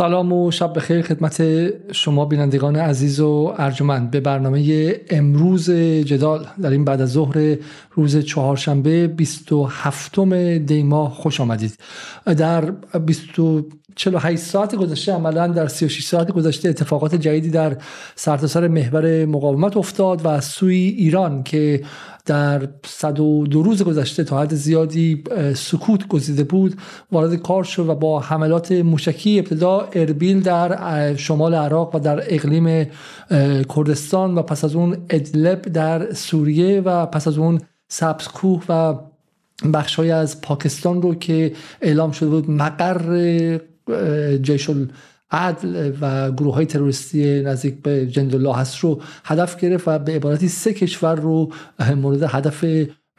سلام و شب بخیر خدمت شما بینندگان عزیز و ارجمند. به برنامه امروز جدال در این بعد از ظهر روز چهارشنبه 27 دی ماه خوش آمدید. در 20 48 ساعت گذشته عملا در 36 ساعت گذشته اتفاقات جدیدی در سرتاسر سر محور مقاومت افتاد و سوی ایران که در صد و دو روز گذشته تا حد زیادی سکوت گزیده بود وارد کار شد و با حملات موشکی ابتدا اربیل در شمال عراق و در اقلیم کردستان و پس از اون ادلب در سوریه و پس از اون سبزکوه و بخشهایی از پاکستان رو که اعلام شده بود مقر جیش عدل و گروه های تروریستی نزدیک به جندالله هست رو هدف گرفت و به عبارتی سه کشور رو مورد هدف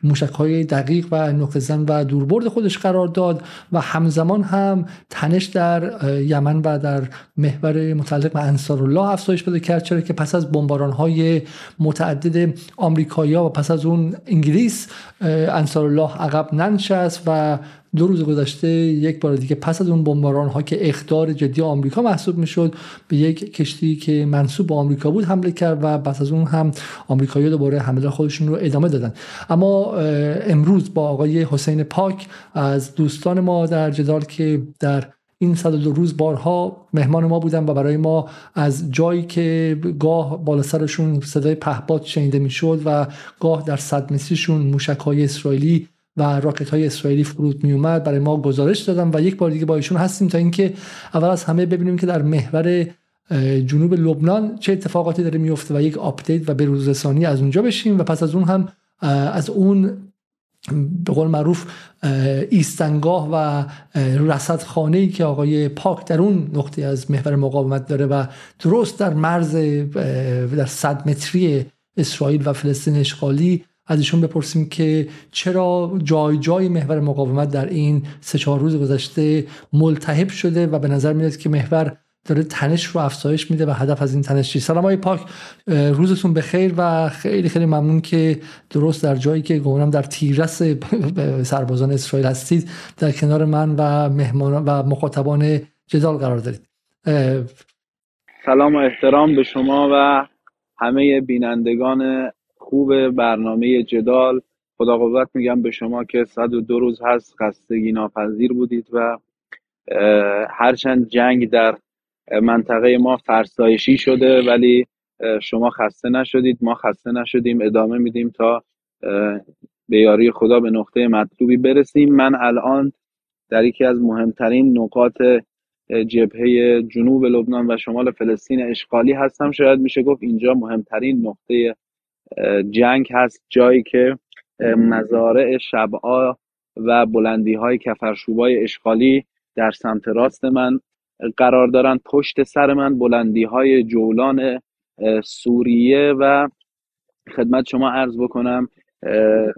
موشک های دقیق و نقطه زن و دوربرد خودش قرار داد و همزمان هم تنش در یمن و در محور متعلق به انصار الله افزایش پیدا کرد چرا که پس از بمباران های متعدد آمریکایی و پس از اون انگلیس انصار الله عقب ننشست و دو روز گذشته یک بار دیگه پس از اون بمباران ها که اخدار جدی آمریکا محسوب می‌شد به یک کشتی که منصوب به آمریکا بود حمله کرد و پس از اون هم آمریکایی‌ها دوباره حمله خودشون رو ادامه دادن. اما امروز با آقای حسین پاک از دوستان ما در جدال که در این دو روز بارها مهمان ما بودن و برای ما از جایی که گاه بالا سرشون صدای پهباد شنیده می‌شد و گاه در صد متریشون موشک های اسرائیلی و راکت های اسرائیلی فرود می اومد برای ما گزارش دادم و یک بار دیگه با ایشون هستیم تا اینکه اول از همه ببینیم که در محور جنوب لبنان چه اتفاقاتی داره میفته و یک update و بروزرسانی از اونجا بشیم و پس از اون هم از اون به قول معروف ایستگاه و رصد خانه ای که آقای پاک در اون نقطه از محور مقاومت داره و درست در مرز در صد متری اسرائیل و فلسطین اشغالی از ایشون بپرسیم که چرا جای جای محور مقاومت در این سه چهار روز گذشته ملتهب شده و به نظر میاد که محور داره تنش رو افزایش میده و هدف از این تنش چیست؟ سلام های پاک روزتون بخیر و خیلی خیلی ممنون که درست در جایی که گمانم در تیرس سربازان اسرائیل هستید در کنار من و مهمان و مخاطبان جدال قرار دارید. سلام و احترام به شما و همه بینندگان خوب برنامه جدال. خدا قوت میگم به شما که صد و دو روز هست خستگی ناپذیر بودید و هرچند جنگ در منطقه ما فرسایشی شده ولی شما خسته نشدید. ما خسته نشدیم. ادامه میدیم تا به یاری خدا به نقطه مطلوبی برسیم. من الان در یکی از مهمترین نقاط جبهه جنوب لبنان و شمال فلسطین اشغالی هستم. شاید میشه گفت اینجا مهمترین نقطه جنگ هست جایی که مزارع شبعا و بلندی های کفرشوبای اشغالی در سمت راست من قرار دارن پشت سر من بلندی های جولان سوریه و خدمت شما عرض بکنم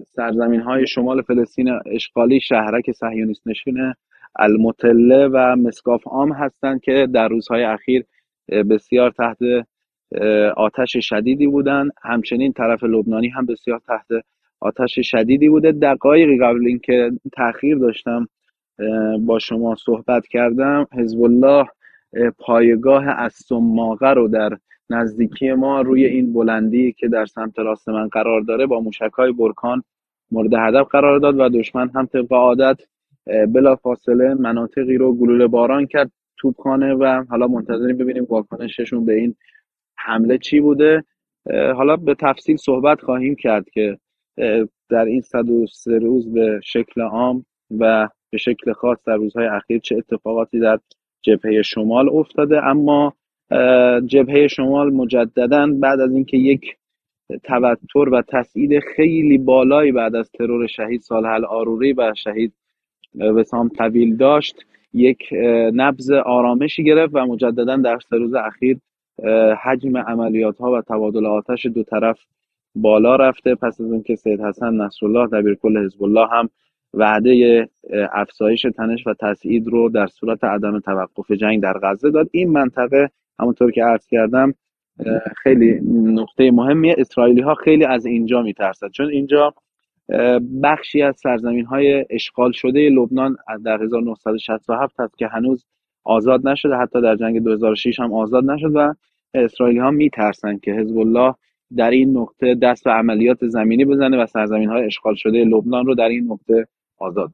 سرزمین های شمال فلسطین اشغالی شهرک صهیونیست نشین المطله و مسکاف عام هستند که در روزهای اخیر بسیار تحت آتش شدیدی بودن. همچنین طرف لبنانی هم بسیار تحت آتش شدیدی بوده. دقایقی قبل اینکه تاخیر داشتم با شما صحبت کردم حزب الله پایگاه از سماقه رو در نزدیکی ما روی این بلندی که در سمت راست من قرار داره با موشک های برکان مورد هدف قرار داد و دشمن هم طبق عادت بلا فاصله مناطقی رو گلوله باران کرد توپخانه و حالا منتظریم ببینیم واکنششون به این حمله چی بوده؟ حالا به تفصیل صحبت خواهیم کرد که در این 103 روز به شکل عام و به شکل خاص در روزهای اخیر چه اتفاقاتی در جبهه شمال افتاده. اما جبهه شمال مجددا بعد از اینکه یک توتر و تسعید خیلی بالایی بعد از ترور شهید سالحل آروری و شهید وسام طویل داشت یک نبز آرامشی گرفت و مجددا در سه روز اخیر حجم عملیات ها و تبادل آتش دو طرف بالا رفته. پس از اینکه سید حسن نصرالله دبیرکل حزب الله هم وعده افزایش تنش و تسعید رو در صورت عدم توقف جنگ در غزه داد. این منطقه همونطور که عرض کردم خیلی نقطه مهمیه اسرائیلی ها خیلی از اینجا میترسد. چون اینجا بخشی از سرزمین های اشغال شده لبنان در 1967 هست که هنوز آزاد نشده. حتی در جنگ 2006 هم آزاد نشد و اسرائیلی ها میترسن که حزب الله در این نقطه دست به عملیات زمینی بزنه و سرزمین های اشغال شده لبنان رو در این نقطه آزاد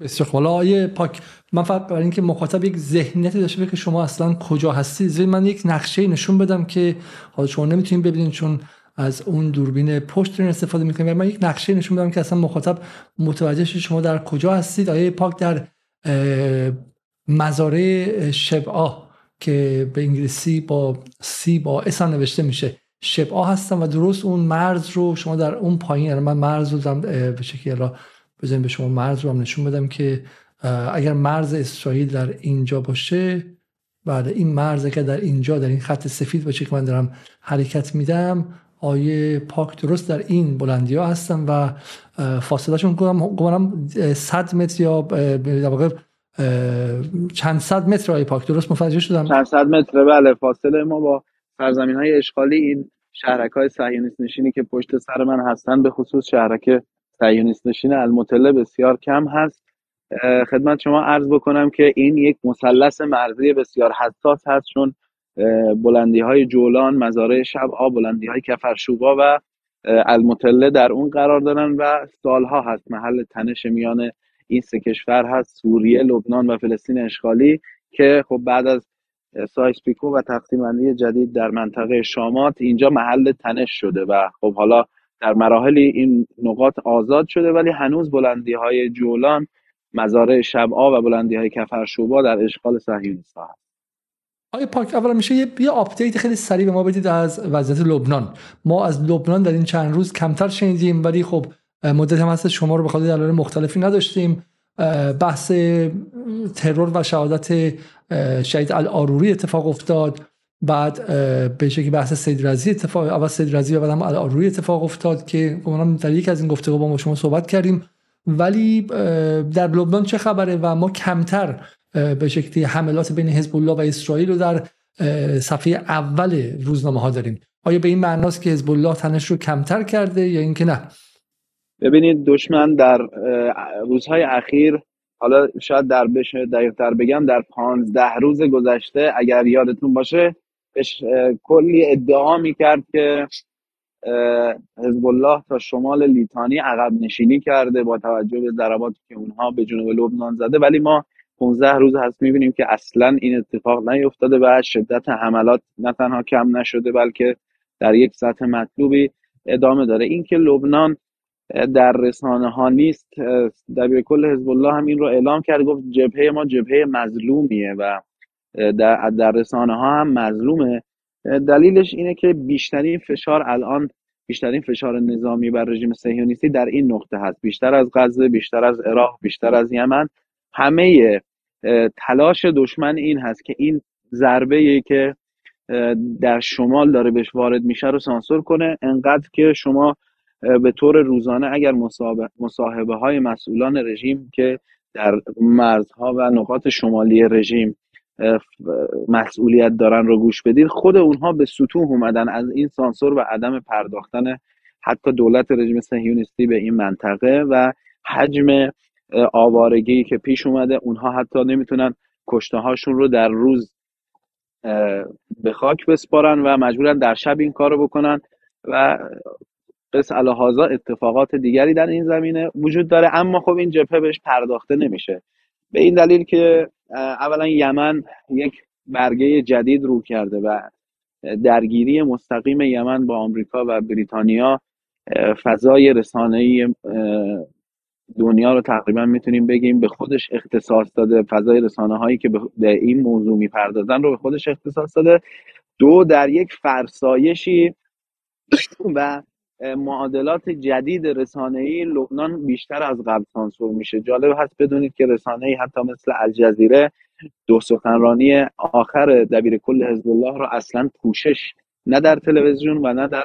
بسیار خب آیه پاک من فقط برای اینکه مخاطب یک ذهنیتی داشته که شما اصلا کجا هستید من یک نقشه نشون بدم که حالا شما نمی‌تونید ببینید چون از اون دوربین پشت استفاده می‌کنیم من یک نقشه نشون بدم که اصلا مخاطب متوجه شما در کجا هستید. آیه پاک در مزاره شبعه که به انگلیسی با سی با اسا نوشته میشه شبعه هستم و درست اون مرز رو شما در اون پایین یعنی من مرز رو به شکلی بزنیم به شما مرز رو هم نشون بدم که اگر مرز اسرائیل در اینجا باشه بعد این مرز که در اینجا در این خط سفید باشه که من دارم حرکت میدم آیه پاک درست در این بلندی ها هستن و فاصله شون گمانم 100 متر یا در چند صد متر آیه پاک. درست متوجه شدم؟ چند صد متر. بله فاصله ما با سرزمین های اشغالی این شهرک های صهیونیست نشینی که پشت سر من هستن به خصوص شهرک صهیونیست نشین المطله بسیار کم هست. خدمت شما عرض بکنم که این یک مثلث مرزی بسیار حساس هست چون بلندی های جولان مزارع شب آب بلندی های کفرشوبا و المطله در اون قرار دارن و سالها هست. محل تنش میان این سه کشور هست سوریه لبنان و فلسطین اشغالی که خب بعد از سایس پیکو و تقسیم جدید در منطقه شامات اینجا محل تنش شده و خب حالا در مراحلی این نقاط آزاد شده ولی هنوز بلندی های جولان مزارع شبعا و بلندی های کفرشوبا در اشغال صهیونیست هست. آقای پاک اولا میشه یه بیا update خیلی سریع به ما بدید از وضعیت لبنان. ما از لبنان در این چند روز کمتر شنیدیم ولی خب مدت هم هست شما رو به خاطر دلایل مختلفی نداشتیم. بحث ترور و شهادت شهید العاروری اتفاق افتاد. بعد به شکلی بحث سید رضی اتفاق اول سید رضی و بعد هم العاروری اتفاق افتاد که گمانم در یک از این گفتگو با شما صحبت کردیم. ولی در لبنان چه خبره و ما کمتر به شکلی حملات بین حزب الله و اسرائیل رو در صفحه اول روزنامه ها داریم. آیا به این معناست که حزب الله تنش رو کمتر کرده یا اینکه نه؟ ببینید دشمن در روزهای اخیر حالا شاید در بشه دقیقتر بگم در پانزده روز گذشته اگر یادتون باشه کلی ادعا می‌کرد که حزب الله تا شمال لیتانی عقب نشینی کرده با توجه به ضرباتی که اونها به جنوب لبنان زده. ولی ما 15 روز هست می‌بینیم که اصلا این اتفاق نیفتاده و شدت حملات نه تنها کم نشده بلکه در یک سطح مطلوبی ادامه داره. اینکه لبنان در رسانه ها نیست. در کل حزب الله هم این رو اعلام کرد گفت جبهه ما جبهه مظلومیه و در, در رسانه ها هم مظلومه. دلیلش اینه که بیشترین فشار الان بیشترین فشار نظامی بر رژیم صهیونیستی در این نقطه هست. بیشتر از غزه بیشتر از عراق بیشتر از یمن. همه تلاش دشمن این هست که این ضربه ای که در شمال داره بهش وارد میشه رو سانسور کنه. انقدر که شما به طور روزانه اگر مصاحبه های مسئولان رژیم که در مرزها و نقاط شمالی رژیم مسئولیت دارن رو گوش بدید خود اونها به سطوح اومدن. از این سانسور و عدم پرداختن حتی دولت رژیم صهیونیستی به این منطقه و حجم آوارگی که پیش اومده اونها حتی نمی‌تونن کشته هاشون رو در روز به خاک بسپارن و مجبورن در شب این کار رو بکنن و قص الهازا اتفاقات دیگری در این زمینه وجود داره اما خب این جبهه بهش پرداخته نمیشه. به این دلیل که اولا یمن یک برگه جدید رو کرده و درگیری مستقیم یمن با آمریکا و بریتانیا فضای رسانه‌ای دنیا رو تقریبا می‌تونیم بگیم به خودش اختصاص داده. فضای رسانه هایی که به این موضوع می‌پردازن رو به خودش اختصاص داده. دو در یک فرسایشی و معادلات جدید ای لبنان بیشتر از قبل سانسور میشه. جالب هست بدونید که رسانه ای حتی مثل الجزیره دو سخنرانی آخر دبیر کل حزب الله رو اصلا پوشش نه در تلویزیون و نه در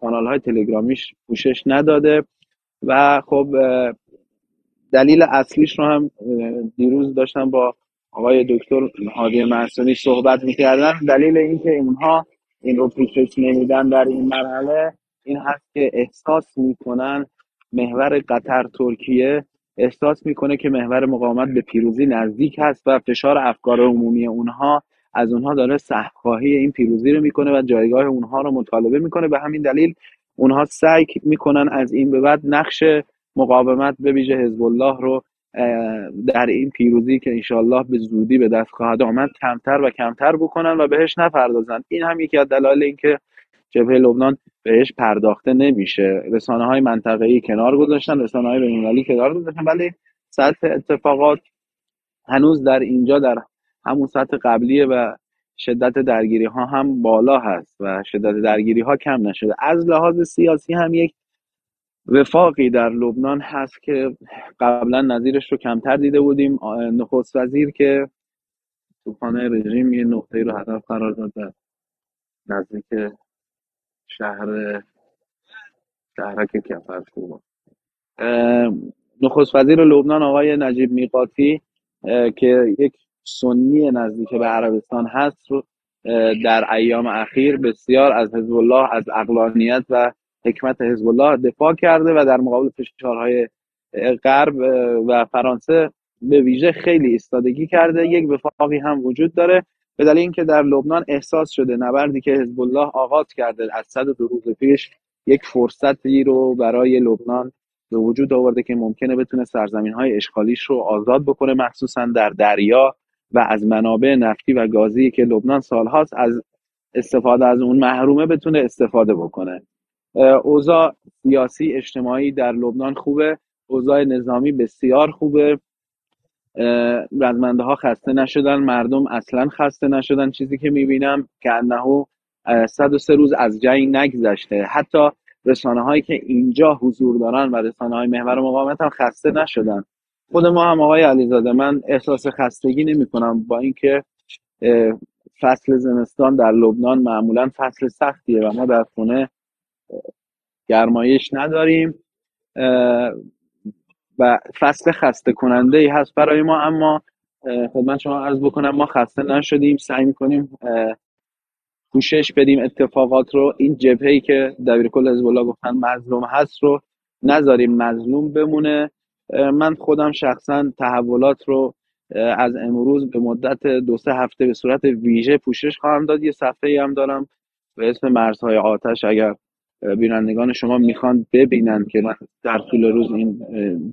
کانال های تلگرامیش پوشش نداده و خب دلیل اصلیش رو هم دیروز داشتم با آقای دکتر هادی معصومی صحبت می‌کردن دلیل اینکه اونها این رو پوشش نمیدن در این مرحله این هست که احساس می‌کنن محور قطر ترکیه احساس می‌کنه که محور مقاومت به پیروزی نزدیک هست و فشار افکار عمومی اونها از اونها داره سهخواهی این پیروزی رو می‌کنه و جایگاه اونها رو مطالبه می‌کنه. به همین دلیل اونها سعی می‌کنن از این به بعد نقش مقاومت به ویژه حزب الله رو در این پیروزی که انشالله به زودی به دست خواهد آمد کمتر و کمتر بکنن و بهش نپردازن. این هم یکی از دلایل اینکه جبهه لبنان بهش پرداخته نمیشه. رسانه های منطقه‌ای کنار گذاشتن رسانه های بین‌المللی کنار گذاشتن. ولی سطح اتفاقات هنوز در اینجا در همون سطح قبلیه و شدت درگیری ها هم بالا هست و شدت درگیری ها کم نشده. از لحاظ سیاسی هم یک وفاقی در لبنان هست که قبلا نظیرش رو کمتر دیده بودیم. نخست وزیر که توفانه رژیم یه نقطه رو هدف قرار داد نزدیک شهر شهرک کفرشو نخست وزیر لبنان آقای نجیب میقاتی که یک سنی نزدیک به عربستان هست رو در ایام اخیر بسیار از حزب الله از اقلانیت و حکمت حزب الله دفاع کرده و در مقابل فشارهای غرب و فرانسه به ویژه خیلی ایستادگی کرده. یک وفاقی هم وجود داره. به دلیل اینکه در لبنان احساس شده نبردی که حزب الله آغاز کرده از صد دو روز پیش یک فرصتی رو برای لبنان به وجود آورده که ممکنه بتونه سرزمین های اشغالیش رو آزاد بکنه مخصوصا در دریا و از منابع نفتی و گازی که لبنان سالهاست از استفاده از اون محرومه بتونه استفاده بکنه. اوضاع سیاسی اجتماعی در لبنان خوبه اوضاع نظامی بسیار خوبه. رزمنده ها خسته نشدن مردم اصلا خسته نشدن. چیزی که می‌بینم که انهو 103 روز از جنگ نگذشته. حتی رسانه هایی که اینجا حضور دارن و رسانه های محور مقاومت هم خسته نشدن. خود ما هم آقای علیزاده من احساس خستگی نمی کنم با اینکه فصل زمستان در لبنان معمولا فصل سختیه و ما در خونه گرمایش نداریم. و فصل خسته کننده ای هست برای ما اما خدمت شما عرض بکنم ما خسته نشدیم. سعی می‌کنیم پوشش بدیم اتفاقات رو. این جبهه ای که دبیر کل حزب الله گفتن مظلوم هست رو نذاریم مظلوم بمونه. من خودم شخصا تحولات رو از امروز به مدت دو سه هفته به صورت ویژه پوشش خواهم داد. یه صفحه ای هم دارم به اسم مرزهای آتش. اگر بینندگان شما می‌خوان ببینن که در طول روز این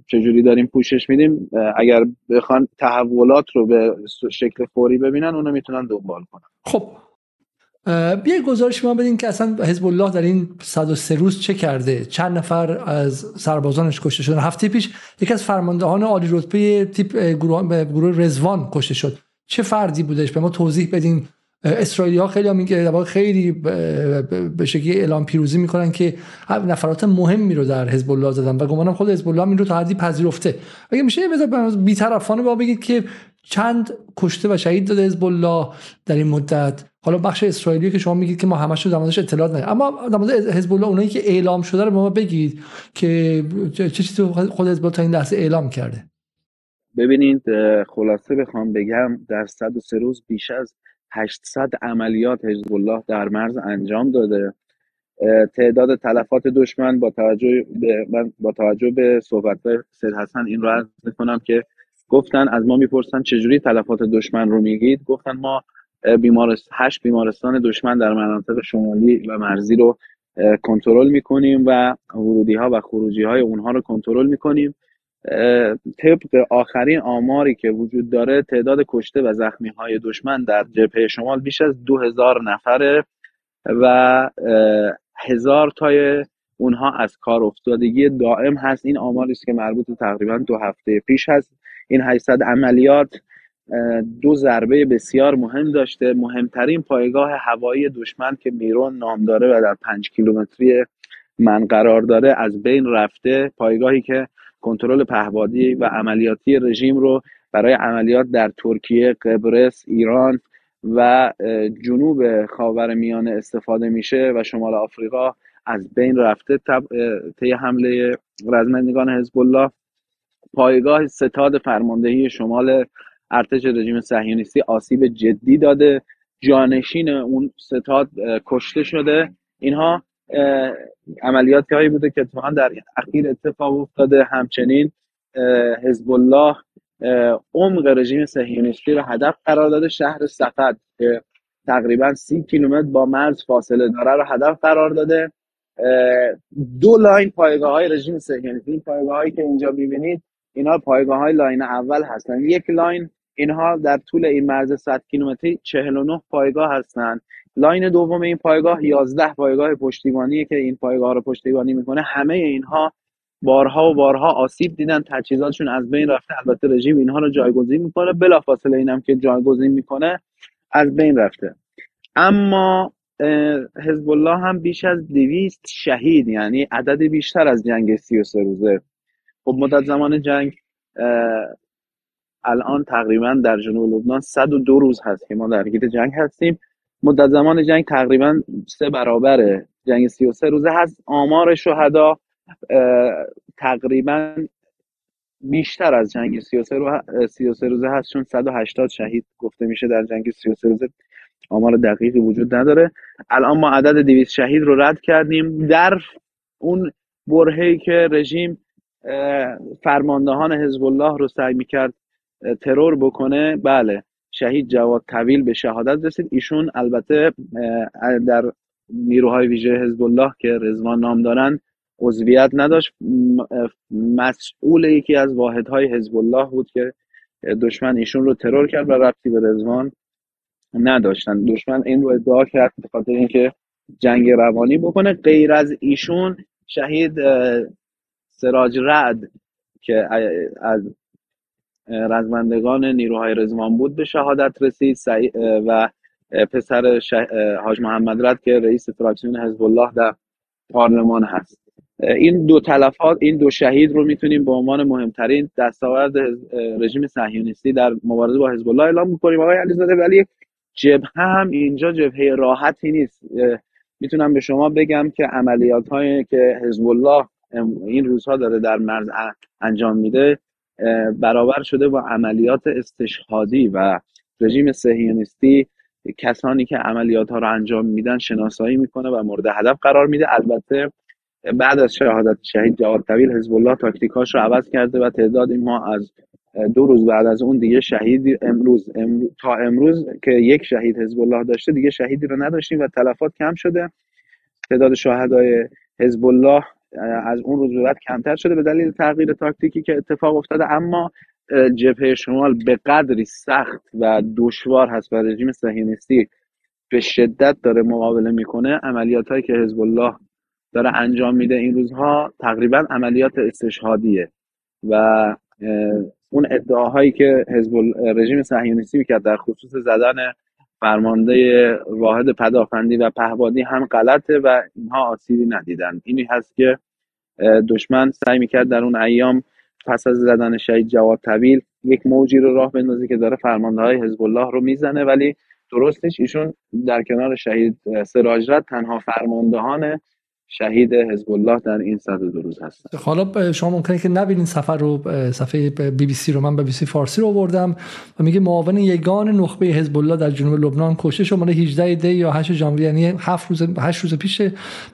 چجوری داریم پوشش میدیم اگر بخوان تحولات رو به شکل فوری ببینن اونو می‌تونن دنبال کنن. خب بیا گزارش ما بدین که اصلا حزب الله در این 103 روز چه کرده؟ چند نفر از سربازانش کشته شدن؟ هفته پیش یکی از فرماندهان عالی رتبه تیپ گروه, گروه رزوان کشته شد. چه فردی بودش؟ به ما توضیح بدین. اسرائیلی ها خیلی میگه خیلی به شکلی اعلام پیروزی می‌کنن که نفرات مهمی رو در حزب الله زدن و گمانم خود حزب الله این رو تا حدی پذیرفته. اگه میشه بذار بی‌طرفانه با بگید که چند کشته و شهید داده حزب الله در این مدت. حالا بخش اسرائیلی که شما میگید که ما همش رو در اطلاعات نداریم. اما در حزب الله اونایی که اعلام شده رو به ما بگید که چه چیزی خود حزب الله این لحظه اعلام کرده. ببینید خلاصه بخوام بگم در 103 روز بیش از 800 عملیات حزب الله در مرز انجام داده. تعداد تلفات دشمن با توجه به من با توجه به صحبت سید حسن این رو عرض کنم که گفتن از ما می‌پرسن چجوری تلفات دشمن رو میگید؟ گفتن ما بیمارست هشت بیمارستان دشمن در مناطق شمالی و مرزی رو کنترل می‌کنیم و ورودی ها و خروجی های اونها رو کنترل می‌کنیم. طبق آخرین آماری که وجود داره تعداد کشته و زخمی های دشمن در جبهه شمال بیش از دو هزار نفره و هزار تای اونها از کار افتادگی دائم هست. این آماری است که مربوط تقریبا دو هفته پیش هست. این 800 عملیات دو ضربه بسیار مهم داشته. مهمترین پایگاه هوایی دشمن که میرون نام داره و در پنج کیلومتری من قرار داره از بین رفته. پایگاهی که کنترل پهبادی و عملیاتی رژیم رو برای عملیات در ترکیه، قبرس، ایران و جنوب خاور میانه استفاده میشه و شمال آفریقا از بین رفته طی حمله رزمندگان حزب الله پایگاه ستاد فرماندهی شمال ارتش رژیم صهیونیستی آسیب جدی داده. جانشین اون ستاد کشته شده. اینها عملیاتی هایی بوده که اتفاقا در اخیر اتفاق افتاده. همچنین حزب الله عمق رژیم صهیونیستی رو هدف قرار داده. شهر صفد که تقریبا سی کیلومتر با مرز فاصله داره رو هدف قرار داده. دو line پایگاه های رژیم صهیونیستی این پایگاه هایی که اینجا می‌بینید اینا پایگاه های line اول هستن. یک line اینها در طول این مرز 100 کیلومتری 49 پایگاه هستند لاین دوم این پایگاه 11 پایگاه پشتیبانی که این پایگاه رو پشتیبانی می‌کنه. همه اینها بارها و بارها آسیب دیدن تجهیزاتشون از بین رفته. البته رژیم اینها رو جایگزین می‌کنه. بلافاصله اینم که جایگزین می‌کنه از بین رفته. اما حزب الله هم بیش از دویست شهید یعنی عدد بیشتر از جنگ 33 روزه. خب مدت زمان جنگ الان تقریبا در جنوب لبنان 102 روز هست که ما درگیر جنگ هستیم. مدت زمان جنگ تقریبا سه برابر جنگ 33 روزه هست. آمار شهدا تقریبا بیشتر از جنگ 33 رو 33 روزه هست. چون 180 شهید گفته میشه در جنگ 33 روزه آمار دقیقی وجود نداره. الان ما عدد 200 شهید رو رد کردیم. در اون برهه‌ای که رژیم فرماندهان حزب الله رو سعی می‌کرد ترور بکنه بله. شهید جواد طویل به شهادت رسید. ایشون البته در نیروهای ویژه حزب الله که رزوان نام دارن عضویت نداشت. مسئول یکی از واحدهای حزب الله بود که دشمن ایشون رو ترور کرد و ربطی به رزوان نداشتن. دشمن این رو ادعا کرد به خاطر اینکه جنگ روانی بکنه. غیر از ایشون شهید سراج رد که از رزمندگان نیروهای رزوان بود به شهادت رسید. و پسر حاج محمد رد که رئیس فراکسیون حزب الله در پارلمان هست. این دو تلفات این دو شهید رو می‌تونیم به عنوان مهمترین دستاورد رژیم صهیونیستی در مبارزه با حزب الله اعلام می‌کنیم. آقای علیزاده ولی جبهه هم اینجا جبهه راحتی نیست. می‌تونم به شما بگم که عملیات هایی که حزب الله این روزها داره در مرز انجام میده برابر شده با عملیات استشهادی و رژیم صهیونیستی کسانی که عملیات ها رو انجام میدن شناسایی می‌کنه و مورد هدف قرار میده. البته بعد از شهادت شهید جواد طویل حزب الله تاکتیکاش رو عوض کرده و تعداد ما از دو روز بعد از اون دیگه شهید امروز, تا امروز که یک شهید حزب الله داشته دیگه شهیدی رو نداشتیم و تلفات کم شده. تعداد شهدای حزب الله از اون روز بعد کمتر شده به دلیل تغییر تاکتیکی که اتفاق افتاده. اما جبهه شمال به قدری سخت و دشوار هست و رژیم صهیونیستی به شدت داره مقابله می‌کنه. عملیات هایی که حزب الله داره انجام میده این روزها تقریبا عملیات استشهادیه و اون ادعاهایی که حزب رژیم صهیونیستی می‌کرد در خصوص زدن فرمانده واحد پدافندی و پهبادی هم غلطه و اینها آسیبی ندیدن. اینی هست که دشمن سعی می‌کرد در اون ایام پس از زدن شهید جواد طویل یک موجی رو راه بندازه که داره فرمانده های حزب الله رو می‌زنه. ولی درستش ایشون در کنار شهید سراج تنها فرماندهان شهید حزب الله در این دو روز هستن حالا شما ممکنه که نبینین سفر رو صفحه بی بی سی رو. من به بی سی فارسی رو آوردم و میگه معاون یگان نخبه حزب الله در جنوب لبنان کشته مال 18 دی یا 8 ژانویه یعنی 7 روز 8 روز پیش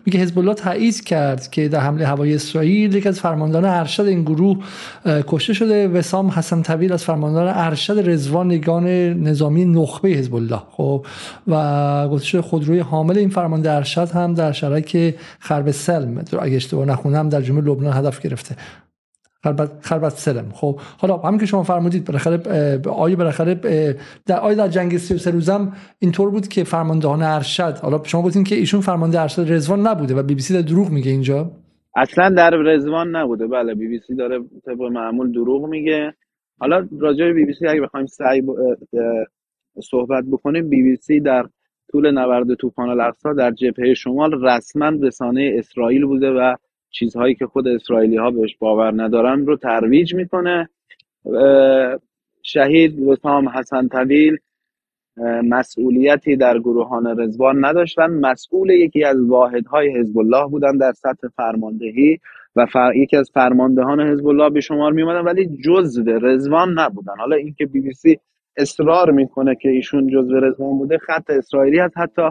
میگه حزب الله تایید کرد که در حمله هوایی اسرائیل یک از فرماندهان ارشد این گروه کشته شده. وسام حسن طویل از فرماندهان ارشد رضوان یگان نظامی نخبه حزب الله خب و گفته شده خودروی حامل این فرمانده ارشد هم در شرک خرب سلم. اگه اشتباه نخونم در جمله لبنان هدف گرفته. خربت سلم. خب حالا همین که شما فرمودید بالاخره آیا بالاخره در آیا در جنگ 33 روزم اینطور بود که فرماندهان ارشد حالا شما گفتین که ایشون فرمانده ارشد رضوان نبوده و بی بی سی دروغ میگه اینجا؟ اصلا در رضوان نبوده. بله بی بی سی داره طبق معمول دروغ میگه. حالا راجع به بی بی سی اگه بخوایم سعی صحبت بکنیم بی بی سی در طول نبرد طوفان الاقصا در جبهه شمال رسما رسانه اسرائیل بوده و چیزهایی که خود اسرائیلی ها بهش باور ندارن رو ترویج می‌کنه. شهید وسام حسن طویل مسئولیتی در گروهان رزوان نداشتن. مسئول یکی از واحدهای حزب الله بودن در سطح فرماندهی و یکی از فرماندهان حزب الله به شمار می ولی جزء رزوان نبودن. حالا اینکه بی بی سی اصرار می‌کنه که ایشون جزو رزوان بوده. خط اسرائیلی هست. حتی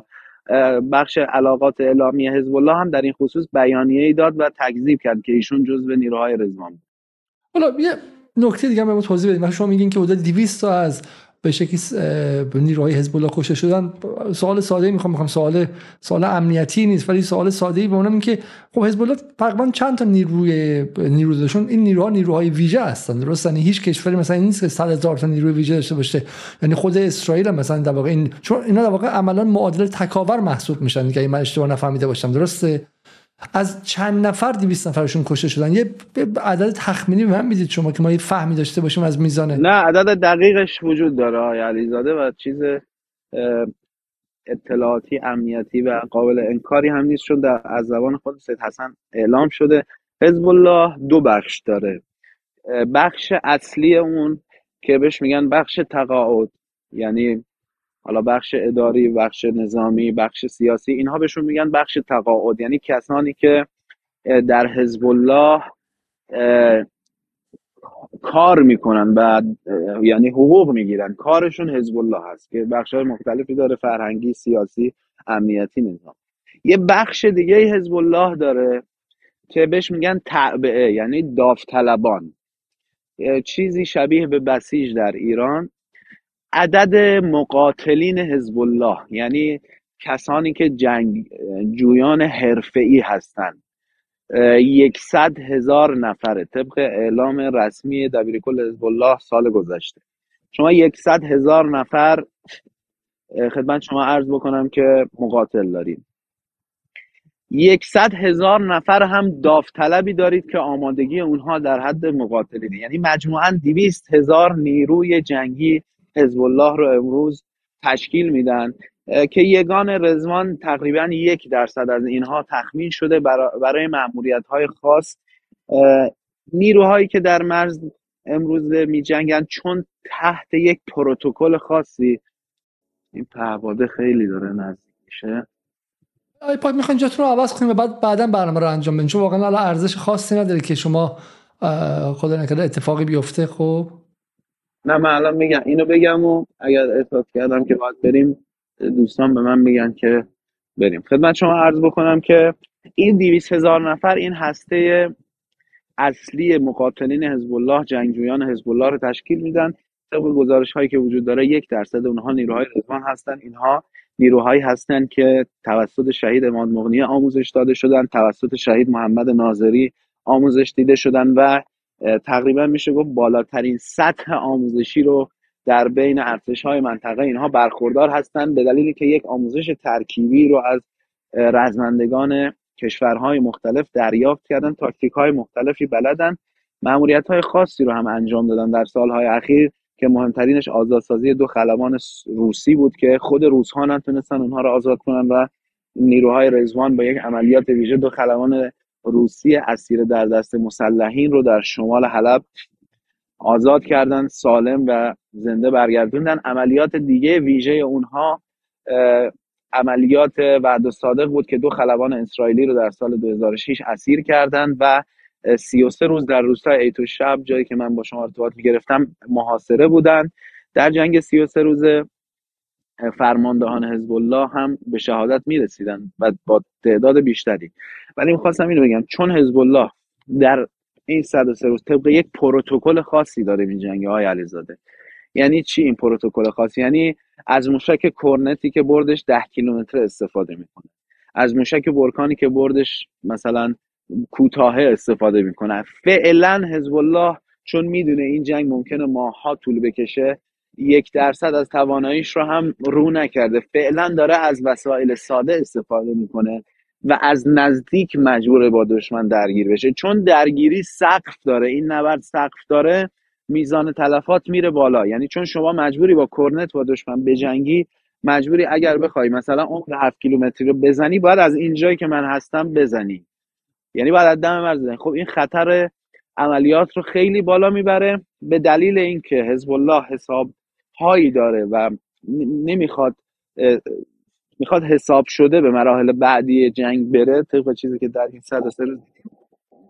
بخش علاقات اعلامی حزب الله هم در این خصوص بیانیه ای داد و تکذیب کرد که ایشون جزو نیروهای رزوان بود حالا یه نکته دیگه هم توضیح بدیم شما میگین که حدود 200 تا از به شکلی نیروهای حزب الله کشته شدن. سوال ساده می‌خوام می‌خوام سوال سوال امنیتی نیست ولی سوال ساده ای به اونم که خب حزب الله تقریبا چند تا نیروی نیرو این نیروها نیروهای ویژه هستن. درست یعنی هیچ کشوری مثلا نیست که 100 هزار تا نیروی ویژه داشته باشه. یعنی خود اسرائیل هم مثلا در واقع این چون اینا در واقع عملا معادل تکاور محسوب میشن که من اشتباه نفهمیده باشم. درسته؟ از چند نفر 200 نفرشون کشته شدن. یه عدد تخمینی به من می‌دید شما که ما یه فهمی داشته باشیم از میزانه نه عدد دقیقش وجود داره آقای علیزاده و چیز اطلاعاتی امنیتی و قابل انکاری هم نیست چون در از زبان خود سید حسن اعلام شده. حزب الله دو بخش داره. بخش اصلی اون که بهش میگن بخش تقاعد یعنی حالا بخش اداری بخش نظامی بخش سیاسی اینها بهشون میگن بخش تقاعد. یعنی کسانی که در حزب الله کار می‌کنن و یعنی حقوق می‌گیرن. کارشون حزب الله هست که بخش های مختلفی داره فرهنگی سیاسی امنیتی نظام. یه بخش دیگه حزب الله داره که بهش میگن تعبعه یعنی داوطلبان. چیزی شبیه به بسیج در ایران. عدد مقاتلین حزب الله یعنی کسانی که جنگ جویان حرفه‌ای هستند. یکصد هزار نفره طبق اعلام رسمی دبیرکل حزب الله سال گذشته. شما یکصد هزار نفر خدمت شما عرض بکنم که مقاتل دارید یکصد هزار نفر هم داوطلبی دارید که آمادگی اونها در حد مقاتلینه یعنی مجموعا دویست هزار نیروی جنگی حزب الله رو امروز تشکیل میدن که یگان رزوان تقریبا یک درصد از اینها تخمین شده برای معمولیت های خاص نیروهایی که در مرز امروز می جنگن چون تحت یک پروتکل خاصی. این پهباده خیلی داره نزدیک میشه. آی پاک می‌خواین جاتون رو عوض کنیم و بعد بعدا برنامه رو انجام بدین چون واقعا الان ارزش خاصی نداره که شما خدا نکرده اتفاقی بیفته خب؟ نه من الان میگم اینو بگم و اگر احساس کردم که باید بریم دوستان به من میگن که بریم. خدمت شما عرض بکنم که این دیویس هزار نفر این هسته اصلی مقاتلین حزب الله جنگجویان حزب الله رو تشکیل میدن. طبق گزارش هایی که وجود داره یک درصد اونها نیروهای رضوان هستن. اینها نیروهایی هستند که توسط شهید اماد مغنی آموزش داده شدن توسط شهید محمد ناظری آموزش دیده شدن و تقریبا میشه گفت بالاترین سطح آموزشی رو در بین ارتش های منطقه. اینها برخوردار هستند به دلیلی که یک آموزش ترکیبی رو از رزمندگان کشورهای مختلف دریافت کردن تاکتیک های مختلفی بلدن معمولیت های خاصی رو هم انجام دادن. در سالهای اخیر که مهمترینش آزادسازی دو خلبان روسی بود که خود روزها نتونستن اونها رو آزاد کنن و نیروهای رزوان با یک عملیات ویژه دو خلبان روسی اسیر در دست مسلحین رو در شمال حلب آزاد کردن سالم و زنده برگردوندن. عملیات دیگه ویژه اونها عملیات وعد صادق بود که دو خلبان اسرائیلی رو در سال 2006 اسیر کردند و 33 روز در روستای ایتو شب جایی که من با شما ارتباط گرفتم محاصره بودند در جنگ 33 روزه فرماندهان حزب الله هم به شهادت می‌رسیدن و با تعداد بیشتری. ولی می‌خواستم اینو بگم چون حزب الله در این 103 روز طبق یک پروتکل خاصی داره این جنگ های علیزاده. یعنی چی این پروتکل خاص یعنی از موشک کرنتی که بردش ده کیلومتر استفاده می‌کنه. از موشک برکانی که بردش مثلا کوتاه استفاده می‌کنه. فعلا حزب الله چون می‌دونه این جنگ ممکنه ماها طول بکشه یک درصد از تواناییش رو هم رو نکرده. فعلا داره از وسایل ساده استفاده می‌کنه و از نزدیک مجبور با دشمن درگیر بشه. چون درگیری سقف داره. این نبرد سقف داره میزان تلفات میره بالا. یعنی چون شما مجبوری با کرنت با دشمن بجنگی مجبوری اگر بخوای مثلا عمق هفت کیلومتری رو بزنی باید از اینجایی که من هستم بزنی. یعنی باید از دم مرز بزنی. خب این خطر عملیات رو خیلی بالا می‌بره. به دلیل اینکه حزب الله حساب هایی داره و نمی‌خواد می‌خواد حساب شده به مراحل بعدی جنگ بره طبق چیزی که در این صد سر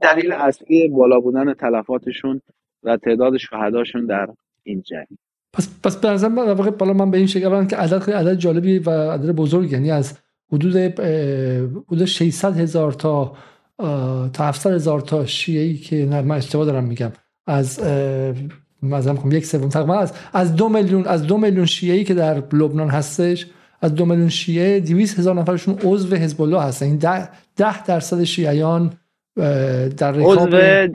دلیل اصلی بالا بودن تلفاتشون و تعداد شهداشون در این جنگ. پس پس به نظر من بالا من به این شکل که عدد عدد جالبی و عدد بزرگ یعنی از حدود حدود 600 هزار تا تا 700 هزار تا شیعی که من اشتباه دارم میگم از مثلا یک سوم تقریبا از از دو میلیون از دو میلیون شیعی که در لبنان هستش از دو میلیون شیعه 200 هزار نفرشون عضو حزب الله هستن. این ده, ده درصد شیعیان در رکاب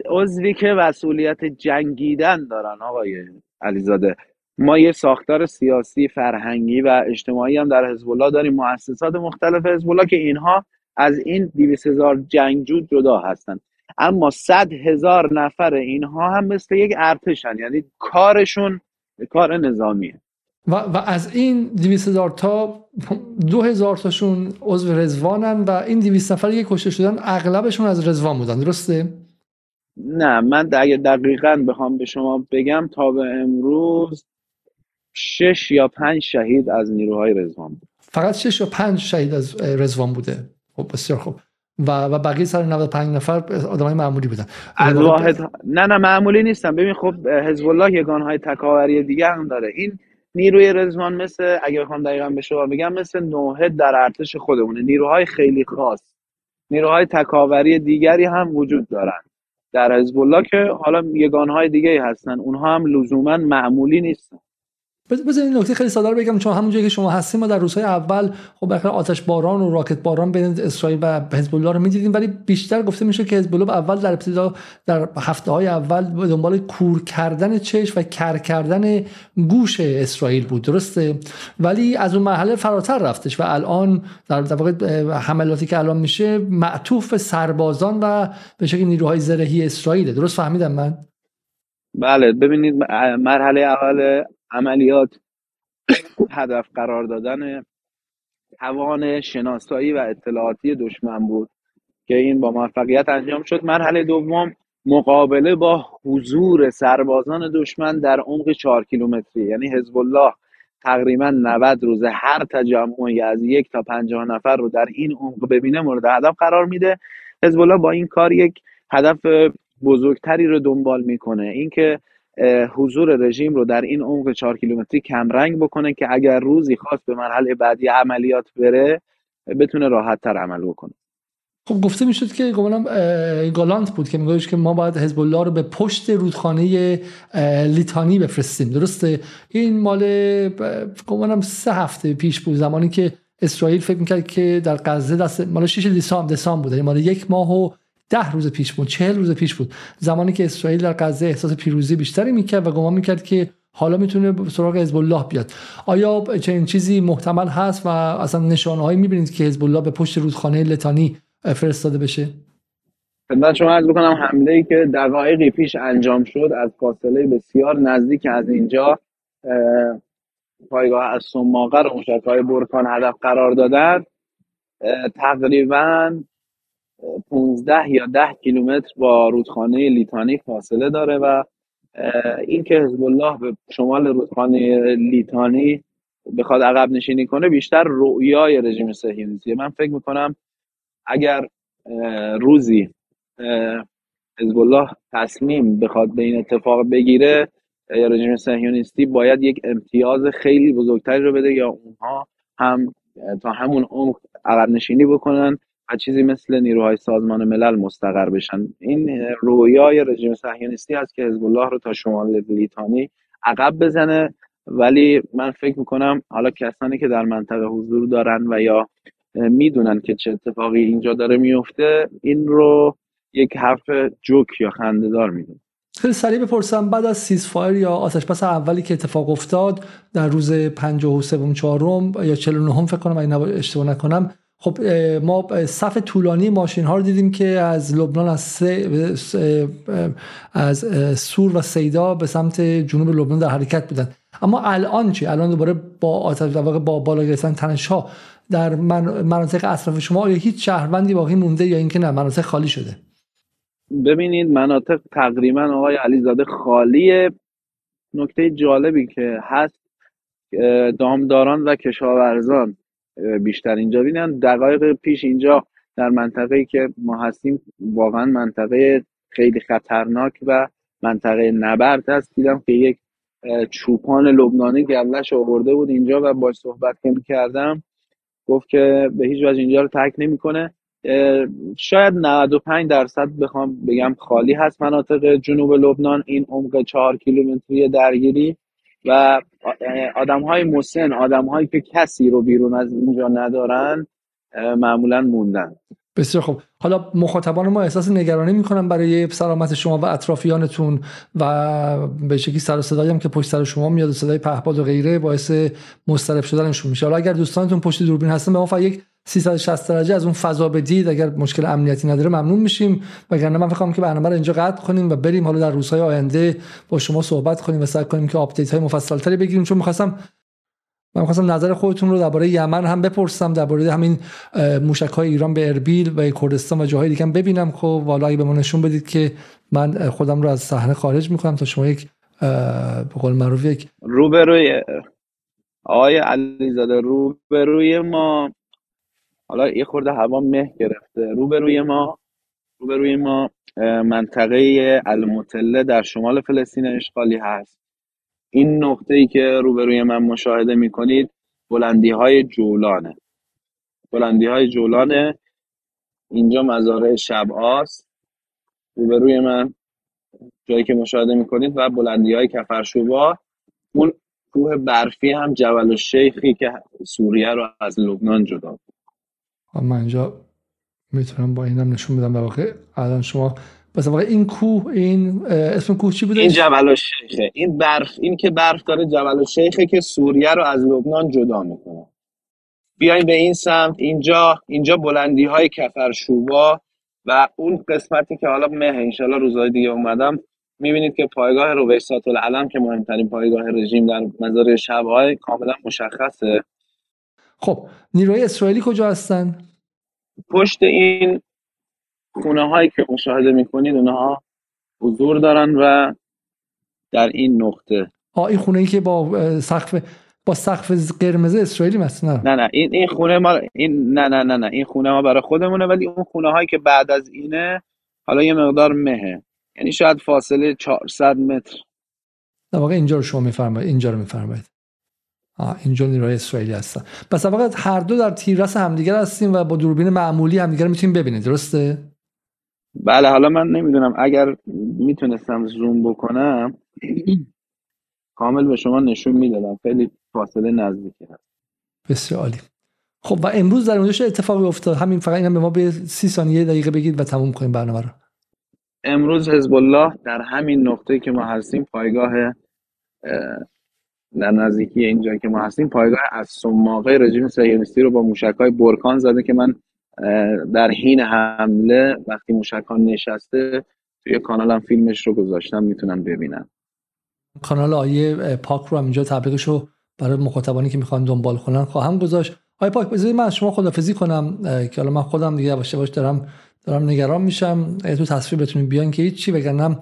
عضوی که مسئولیت جنگیدن دارن آقای علیزاده. ما یه ساختار سیاسی فرهنگی و اجتماعی هم در حزب الله داریم. مؤسسات مختلف حزب الله که اینها از این 200 هزار جنگجو جدا هستند اما صد هزار نفر اینها هم مثل یک ارتشن یعنی کارشون کار نظامیه. و, و از این 200 هزار تا دو هزار تاشون عضو رزوانن و این 200 نفر که کشته شدن اغلبشون از رزوان بودن درسته؟ نه من اگه دقیقا بخوام به شما بگم تا به امروز شش یا پنج شهید از نیروهای رزوان بود. فقط شش یا پنج شهید از رزوان بوده. خب بسیار خوب. و و بقیه سر 95 نفر آدمای معمولی بودن. از واحد نه نه معمولی نیستن ببین خب حزب الله یگانهای تکاوری دیگه هم داره. این نیروی رزوان مثل اگه بخوام دقیقا به شما بگم مثل نوهد در ارتش خودمونه. نیروهای خیلی خاص. نیروهای تکاوری دیگری هم وجود دارن. در حزب الله که حالا یگانهای دیگه هستن. اونها هم لزوما معمولی نیستن. بذار این نکته خیلی ساده رو بگم چون همون جایی که شما هستیم ما در روزهای اول خب بالاخره آتش باران و راکت باران بین اسرائیل و حزب الله رو می‌دیدیم ولی بیشتر گفته میشه که حزب الله اول در ابتدا در هفته های اول به دنبال کور کردن چش و کر کردن گوش اسرائیل بود درسته؟ ولی از اون مرحله فراتر رفتش و الان در واقع حملاتی که الان میشه معطوف سربازان و به شکل نیروهای زرهی اسرائیل درست فهمیدم من؟ بله ببینید مرحله اول عملیات هدف قرار دادن توان شناسایی و اطلاعاتی دشمن بود که این با موفقیت انجام شد. مرحله دوم مقابله با حضور سربازان دشمن در عمق 4 کیلومتری. یعنی حزب الله تقریبا 90 روز هر تجمعی از یک تا پنجاه نفر رو در این عمق ببینه مورد هدف قرار میده. حزب الله با این کار یک هدف بزرگتری رو دنبال می‌کنه. اینکه حضور رژیم رو در این عمق 4 کیلومتری کمرنگ بکنه که اگر روزی خواست به مرحله بعدی عملیات بره بتونه راحت تر عمل بکنه. خب گفته می‌شد که گمانم گالانت بود که میگوش که ما باید حزب الله رو به پشت رودخانه لیتانی بفرستیم. درسته؟ این مال گمانم سه هفته پیش بود زمانی که اسرائیل فکر می‌کرد که در غزه دست مال 6 دسامبر دسامبر بود. یعنی مال یک ماه و ده روز پیش بود چهل روز پیش بود. زمانی که اسرائیل در غزه احساس پیروزی بیشتری می‌کرد و گمان می‌کرد که حالا می‌تونه سراغ حزب الله بیاد. آیا چنین چیزی محتمل هست و اصلا نشانه هایی می‌بینید که حزب الله به پشت رودخانه لتانی فرستاده بشه؟ خدمت شما عرض بکنم حمله ای که دقایقی پیش انجام شد از فاصله بسیار نزدیک از اینجا پایگاه از سماقه رو های برکان هدف قرار دادن. تقریبا 15 یا 10 کیلومتر با رودخانه لیتانی فاصله داره و این که حزب الله به شمال رودخانه لیتانی بخواد عقب نشینی کنه بیشتر رؤیای رژیم صهیونیستیه من فکر می‌کنم اگر روزی حزب الله تصمیم بخواد به این اتفاق بگیره رژیم صهیونیستی باید یک امتیاز خیلی بزرگتری رو بده یا اونها هم تا همون عمق عقب نشینی بکنن. و چیزی مثل نیروهای سازمان ملل مستقر بشن. این رویای رژیم صهیونیستی است که حزب الله رو تا شمال لیتانی عقب بزنه. ولی من فکر می‌کنم حالا کسانی که در منطقه حضور دارن و یا می‌دونن که چه اتفاقی اینجا داره میفته این رو یک حرف جوک یا خندهدار می‌دونن خیلی سریع بپرسم بعد از سیزفایر یا آتش بس اولی که اتفاق افتاد در روز 53 چهارم یا 49 فکر کنم اگه اشتباه نکنم خب ما صف طولانی ماشین ها رو دیدیم که از لبنان از, از سور و سیدا به سمت جنوب لبنان در حرکت بودن. اما الان چی؟ الان دوباره با آتش با بالا گرفتن تنش ها در مناطق اطراف شما آیا هیچ شهروندی باقی مونده یا اینکه نه؟ مناطق خالی شده. ببینید مناطق تقریبا آقای علیزاده خالیه. نکته جالبی که هست دامداران و کشاورزان. بیشتر اینجا. بینن دقایق پیش اینجا در منطقه ای که ما هستیم واقعا منطقه خیلی خطرناک و منطقه نبرد هست. دیدم که یک چوپان لبنانی گلش آورده بود اینجا و باش صحبت که کردم گفت که به هیچ وجه اینجا رو ترک نمی‌کنه. شاید 95 درصد بخوام بگم خالی هست مناطق جنوب لبنان این عمق 4 کیلومتری درگیری و آدم های مسن آدم هایی که کسی رو بیرون از اینجا ندارن معمولا موندن. بسیار خوب. حالا مخاطبان ما احساس نگرانی می‌کنن برای سلامت شما و اطرافیانتون و به شکلی سر صدایی هم که پشت سر شما میاد صدای پهپاد و غیره باعث مضطرب شدنشون میشه. حالا اگر دوستانتون پشت دوربین هستن به ما فقط یک 360 درجه از اون فضا بدید اگر مشکل امنیتی نداره ممنون میشیم. وگرنه من فکر که برنامه رو اینجا قطع کنیم و بریم حالا در روزهای آینده با شما صحبت کنیم و سعی کنیم که update های مفصل تری بگیریم. چون می‌خواستم من خواستم نظر خودتون رو درباره یمن هم بپرسم درباره همین موشک های ایران به اربیل و کردستان و جاهای دیگه هم ببینم. خب والا اگه به ما نشون بدید که من خودم رو از صحنه خارج می‌کنم تا شما یک به قول معروف یک روبروی آقای علیزاده روبروی ما حالا یه خورده هوا مه گرفته. روبروی ما روبروی ما منطقه المطله در شمال فلسطین اشغالی هست. این نقطه ای که روبروی من مشاهده می‌کنید بلندی های جولانه. بلندی های جولانه. اینجا مزارع شبعاست روبروی من جایی که مشاهده می‌کنید و بلندی های کفرشوبا. اون کوه برفی هم جبل الشیخی که سوریه رو از لبنان جدا من اینجا می‌تونم با اینم نشون بدم به واقع. الان شما بس واقع این کوه این اسم کوه چی بوده؟ این جبل الشیخه این برف این که برف داره جبل الشیخه که سوریه رو از لبنان جدا می‌کنه. بیاین به این سمت اینجا اینجا بلندی های کفرشوبا و اون قسمتی که حالا مه انشالله روزهای دیگه اومدم. می‌بینید که پایگاه رویسات العلم که مهمترین پایگاه رژیم در مزار شبهای کاملا مشخصه. خب نیروهای اسرائیلی کجا هستن؟ پشت این خونه هایی که مشاهده می‌کنید اونها حضور دارن و در این نقطه. آه این خونه ای که با سقف با سقف قرمز اسرائیلی مثلا نه؟ نه این این خونه ما این نه نه نه نه این خونه ما برای خودمونه ولی اون خونه هایی که بعد از اینه حالا یه مقدار مهه. یعنی شاید فاصله 400 متر. در واقع اینجا رو شما میفرمایید اینجا رو میفرمایید. اینجا نیروهای اسرائیلی هستن. پس واقع هر دو در تیررس همدیگر هستیم و با دوربین معمولی همدیگر می‌تونیم ببینید درسته؟ بله حالا من نمی‌دونم. اگر می‌تونستم زوم بکنم کامل به شما نشون می‌دادم. خیلی فاصله نزدیکی هست بسیار عالی. خب و امروز در اونجا اتفاقی افتاد. همین فقط اینم به ما به سی ثانیه دقیقه بگید و تموم کنیم برنامه رو. امروز حزب الله در همین نقطه که ما هستیم پایگاه در نزدیکی اینجا که ما هستیم پایگاه از سماقه رژیم صهیونیستی رو با موشک‌های برکان زده که من در حین حمله وقتی موشکان نشسته توی کانالم فیلمش رو گذاشتم می‌تونن ببینن کانال آیه پاک رو هم اینجا تبلیغش رو برای مخاطبانی که می‌خوان دنبال کنن خواهم گذاشت. آیه پاک بذارید من شما خدافزی کنم که حالا من خودم دیگه باشه باش دارم دارم نگران میشم. تو تصویر بتونید بیان که هیچی بگنم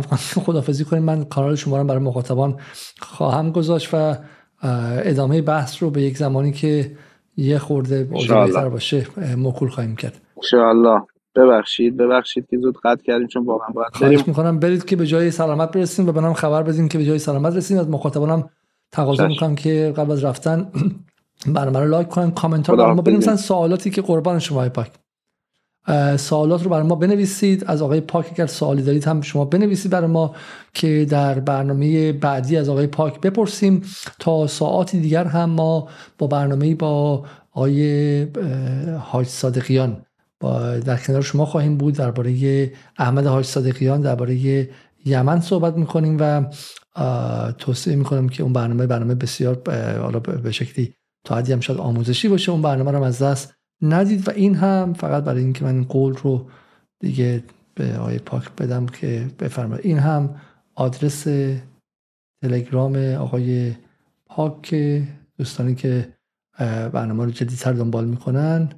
من خدافزی کنیم. من کانال شما رو برای مخاطبان خواهم گذاشت و ادامه بحث رو به یک زمانی که یه خورده بهتر باشه مکول خواهیم کرد. انشاءالله. ببخشید ببخشید که زود قطع کردیم چون واقعا باید خواهش می‌کنم. برید که به جای سلامت برسیم و به خبر بدیم که به جای سلامت رسید از مخاطبانم تقاضا می‌کنم که قبل از رفتن برنامه رو لایک کنن کامنت ها ما بنویسن. سوالاتی که قربان شما پاک. سوالات رو برای ما بنویسید. از آقای پاک اگر سوالی دارید هم شما بنویسید برای ما که در برنامه بعدی از آقای پاک بپرسیم. تا ساعاتی دیگر هم ما با برنامه با آقای حاج صادقیان در کنار شما خواهیم بود. درباره احمد حاج صادقیان درباره یمن صحبت می‌کنیم و توصیه می‌کنم که اون برنامه برنامه بسیار حالا به شکلی تا حدی هم شاید آموزشی باشه. اون برنامه رو از دست ندید و این هم فقط برای اینکه من قول رو دیگه به آقای پاک بدم که بفرمایید. این هم آدرس تلگرام آقای پاک دوستانی که برنامه رو جدیدتر دنبال می‌کنن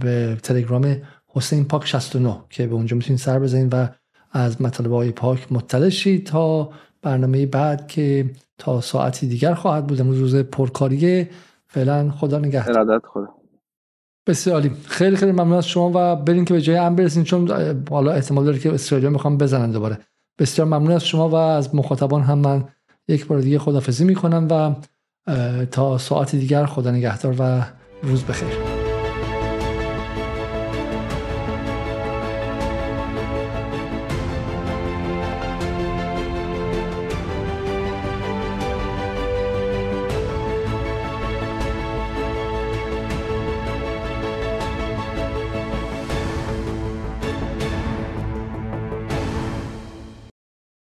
به تلگرام حسین پاک 69 که به اونجا می‌تونید سر بزنید و از مطالب آقای پاک مطلع شید تا برنامه بعد که تا ساعتی دیگر خواهد بود. امروز روز پرکاریه. فعلا خدا نگهدار. خدا. بسیار عالی. خیلی خیلی ممنون از شما و بریم که به جای ام برسیم چون حالا احتمال داره که اسرائیل می‌خوام بزنن دوباره. بسیار ممنون از شما و از مخاطبان هم من یک بار دیگه خدافزی می‌کنم و تا ساعت دیگر خدا نگهدار و روز بخیر.